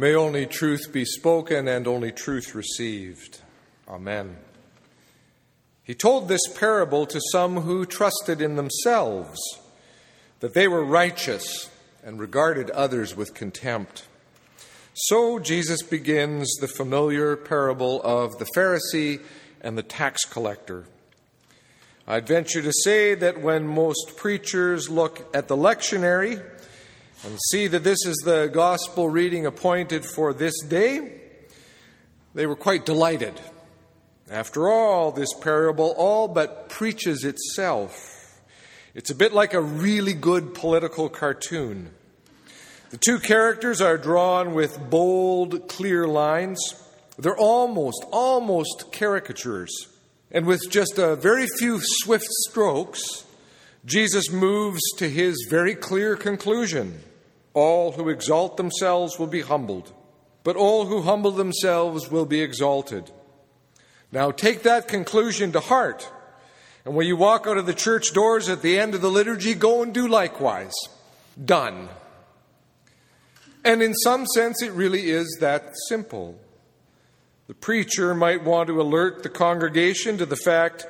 May only truth be spoken and only truth received. Amen. He told this parable to some who trusted in themselves, that they were righteous and regarded others with contempt. So Jesus begins the familiar parable of the Pharisee and the tax collector. I'd venture to say that when most preachers look at the lectionary, and see that this is the gospel reading appointed for this day, they were quite delighted. After all, this parable all but preaches itself. It's a bit like a really good political cartoon. The two characters are drawn with bold, clear lines. They're almost, almost caricatures. And with just a very few swift strokes, Jesus moves to his very clear conclusion. All who exalt themselves will be humbled, but all who humble themselves will be exalted. Now take that conclusion to heart. And when you walk out of the church doors at the end of the liturgy, go and do likewise. Done. And in some sense, it really is that simple. The preacher might want to alert the congregation to the fact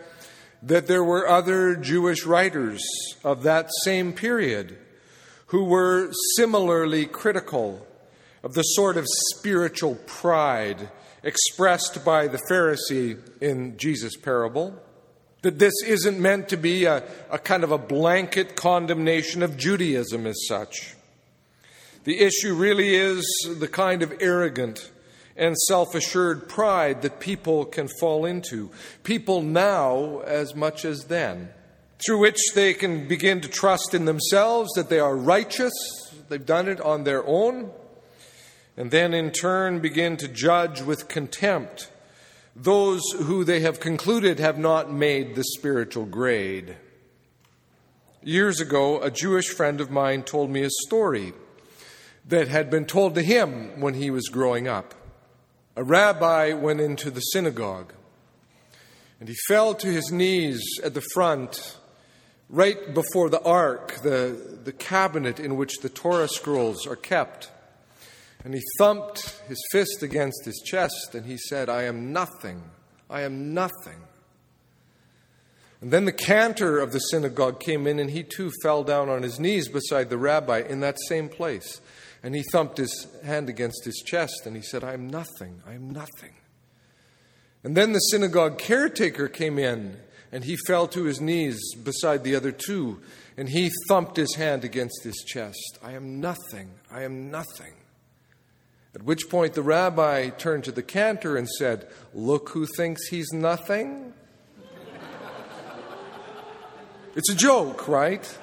that there were other Jewish writers of that same period who were similarly critical of the sort of spiritual pride expressed by the Pharisee in Jesus' parable. That this isn't meant to be a, a kind of a blanket condemnation of Judaism as such. The issue really is the kind of arrogant and self assured pride that people can fall into. People now as much as then through which they can begin to trust in themselves that they are righteous, they've done it on their own, and then in turn begin to judge with contempt those who they have concluded have not made the spiritual grade. Years ago, a Jewish friend of mine told me a story that had been told to him when he was growing up. A rabbi went into the synagogue and he fell to his knees at the front right before the ark, the, the cabinet in which the Torah scrolls are kept. And he thumped his fist against his chest and he said, I am nothing. I am nothing. And then the cantor of the synagogue came in and he too fell down on his knees beside the rabbi in that same place. And he thumped his hand against his chest and he said, I am nothing. I am nothing. And then the synagogue caretaker came in and he fell to his knees beside the other two, and he thumped his hand against his chest. I am nothing, I am nothing. At which point the rabbi turned to the cantor and said, Look who thinks he's nothing. it's a joke, right?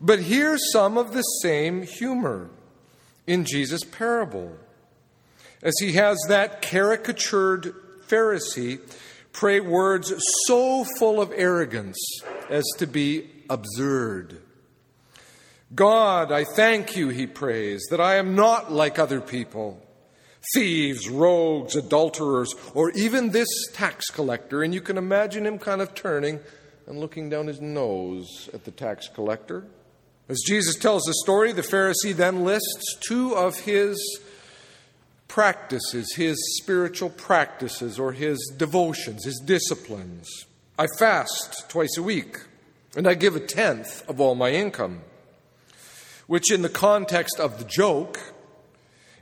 But here's some of the same humor in Jesus' parable. As he has that caricatured Pharisee pray words so full of arrogance as to be absurd. God, I thank you, he prays, that I am not like other people thieves, rogues, adulterers, or even this tax collector. And you can imagine him kind of turning and looking down his nose at the tax collector. As Jesus tells the story, the Pharisee then lists two of his practices, his spiritual practices, or his devotions, his disciplines. I fast twice a week, and I give a tenth of all my income, which, in the context of the joke,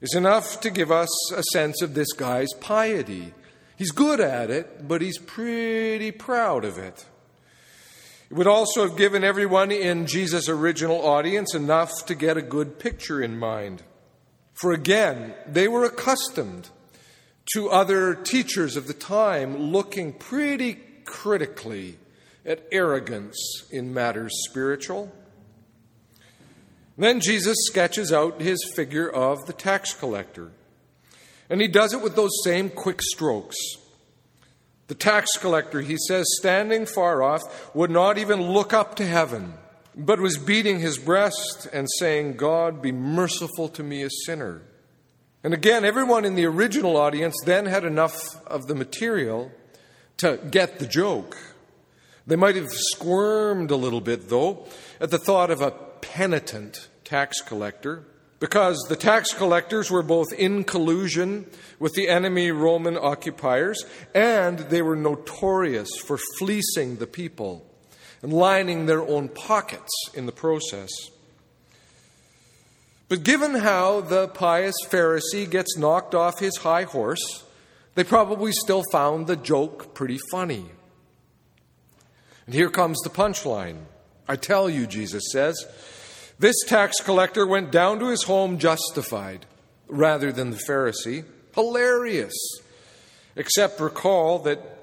is enough to give us a sense of this guy's piety. He's good at it, but he's pretty proud of it. It would also have given everyone in Jesus' original audience enough to get a good picture in mind. For again, they were accustomed to other teachers of the time looking pretty critically at arrogance in matters spiritual. Then Jesus sketches out his figure of the tax collector. And he does it with those same quick strokes. The tax collector, he says, standing far off, would not even look up to heaven but was beating his breast and saying, God, be merciful to me, a sinner. And again, everyone in the original audience then had enough of the material to get the joke. They might have squirmed a little bit, though, at the thought of a penitent tax collector. because the tax collectors were both in collusion with the enemy Roman occupiers and they were notorious for fleecing the people and lining their own pockets in the process. But given how the pious Pharisee gets knocked off his high horse, they probably still found the joke pretty funny. And here comes the punchline. I tell you, Jesus says, this tax collector went down to his home justified rather than the Pharisee. Hilarious. Except recall that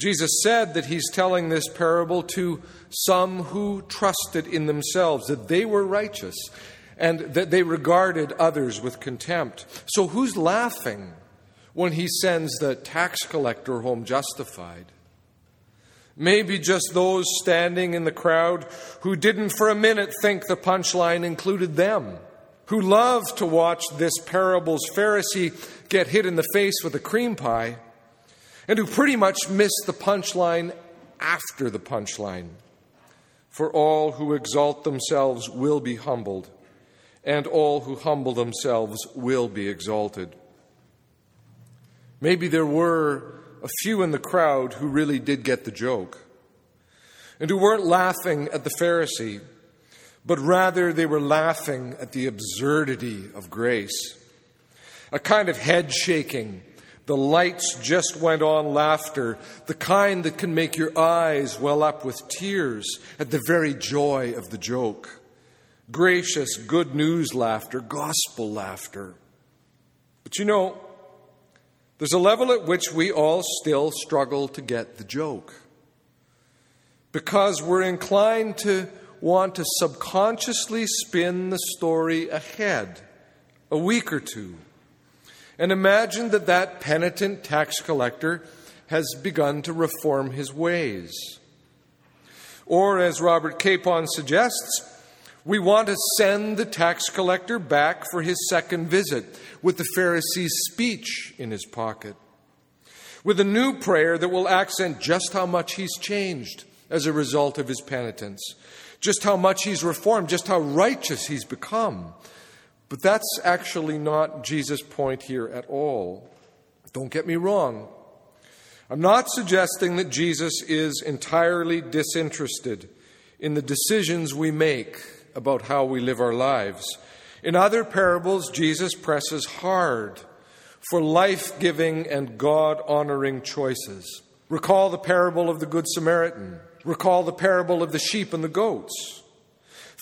Jesus said that he's telling this parable to some who trusted in themselves, that they were righteous, and that they regarded others with contempt. So who's laughing when he sends the tax collector home justified? Maybe just those standing in the crowd who didn't for a minute think the punchline included them, who loved to watch this parable's Pharisee get hit in the face with a cream pie, and who pretty much missed the punchline after the punchline. For all who exalt themselves will be humbled, and all who humble themselves will be exalted. Maybe there were a few in the crowd who really did get the joke and who weren't laughing at the Pharisee, but rather they were laughing at the absurdity of grace. A kind of head shaking, the lights just went on laughter, the kind that can make your eyes well up with tears at the very joy of the joke. Gracious, good news laughter, gospel laughter. But you know, there's a level at which we all still struggle to get the joke. Because we're inclined to want to subconsciously spin the story ahead a week or two and imagine that that penitent tax collector has begun to reform his ways. Or, as Robert Capon suggests, we want to send the tax collector back for his second visit with the Pharisee's speech in his pocket, with a new prayer that will accent just how much he's changed as a result of his penitence, just how much he's reformed, just how righteous he's become. But that's actually not Jesus' point here at all. Don't get me wrong. I'm not suggesting that Jesus is entirely disinterested in the decisions we make about how we live our lives. In other parables, Jesus presses hard for life giving and God honoring choices. Recall the parable of the Good Samaritan. Recall the parable of the sheep and the goats.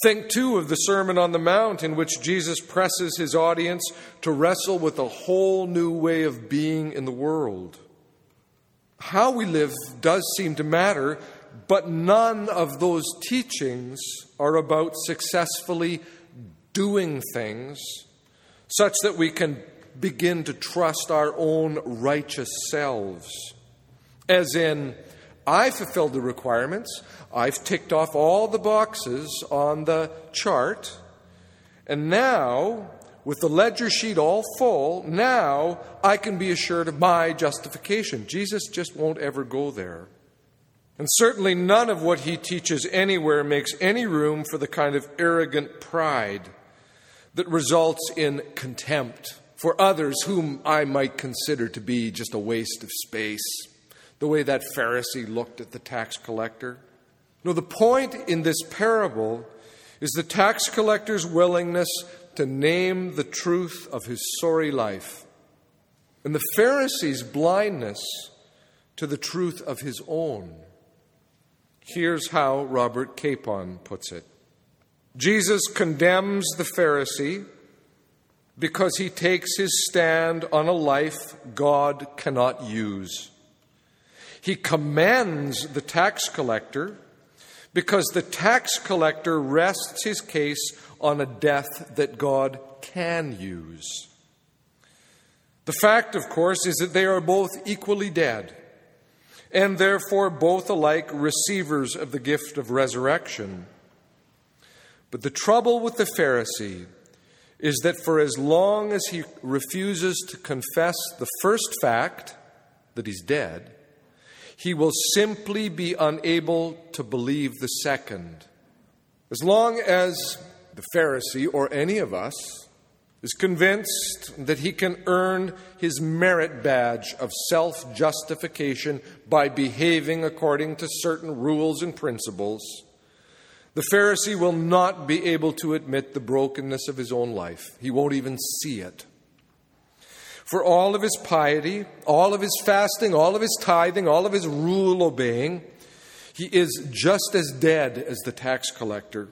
Think too of the Sermon on the Mount, in which Jesus presses his audience to wrestle with a whole new way of being in the world. How we live does seem to matter, but none of those teachings are about successfully doing things such that we can begin to trust our own righteous selves. As in, I fulfilled the requirements, I've ticked off all the boxes on the chart, and now, with the ledger sheet all full, now I can be assured of my justification. Jesus just won't ever go there. And certainly none of what he teaches anywhere makes any room for the kind of arrogant pride that results in contempt for others whom I might consider to be just a waste of space, the way that Pharisee looked at the tax collector. No, the point in this parable is the tax collector's willingness to name the truth of his sorry life and the Pharisee's blindness to the truth of his own. Here's how Robert Capon puts it Jesus condemns the Pharisee because he takes his stand on a life God cannot use. He commends the tax collector because the tax collector rests his case on a death that God can use. The fact, of course, is that they are both equally dead and therefore both alike receivers of the gift of resurrection. But the trouble with the Pharisee is that for as long as he refuses to confess the first fact, that he's dead, he will simply be unable to believe the second. As long as the Pharisee or any of us is convinced that he can earn his merit badge of self justification by behaving according to certain rules and principles, the Pharisee will not be able to admit the brokenness of his own life. He won't even see it. For all of his piety, all of his fasting, all of his tithing, all of his rule obeying, he is just as dead as the tax collector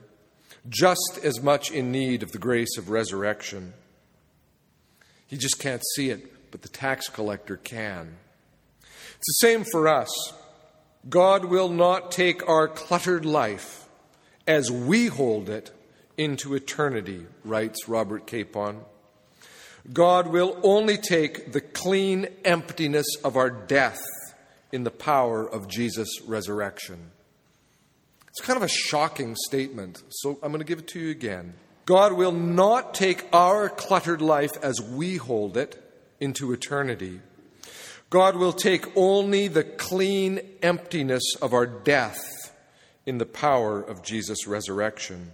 just as much in need of the grace of resurrection. He just can't see it, but the tax collector can. It's the same for us. God will not take our cluttered life as we hold it into eternity, writes Robert Capon. God will only take the clean emptiness of our death in the power of Jesus' resurrection. It's kind of a shocking statement, so I'm going to give it to you again. God will not take our cluttered life as we hold it into eternity. God will take only the clean emptiness of our death in the power of Jesus' resurrection.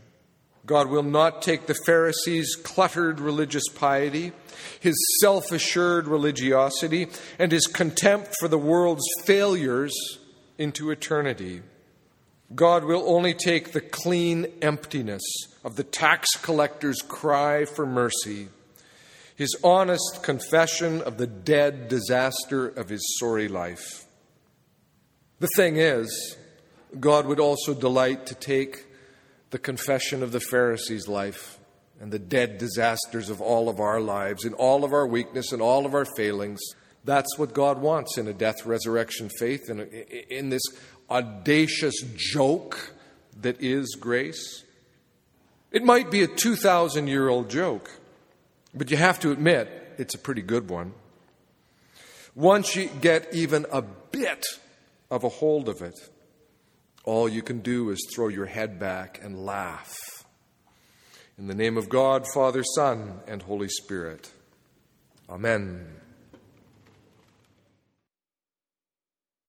God will not take the Pharisees' cluttered religious piety, his self assured religiosity, and his contempt for the world's failures into eternity. God will only take the clean emptiness of the tax collector's cry for mercy, his honest confession of the dead disaster of his sorry life. The thing is, God would also delight to take the confession of the Pharisee's life and the dead disasters of all of our lives, in all of our weakness and all of our failings. That's what God wants in a death resurrection faith and in this audacious joke that is grace. It might be a 2,000 year old joke, but you have to admit it's a pretty good one. Once you get even a bit of a hold of it, all you can do is throw your head back and laugh. In the name of God, Father, Son, and Holy Spirit. Amen.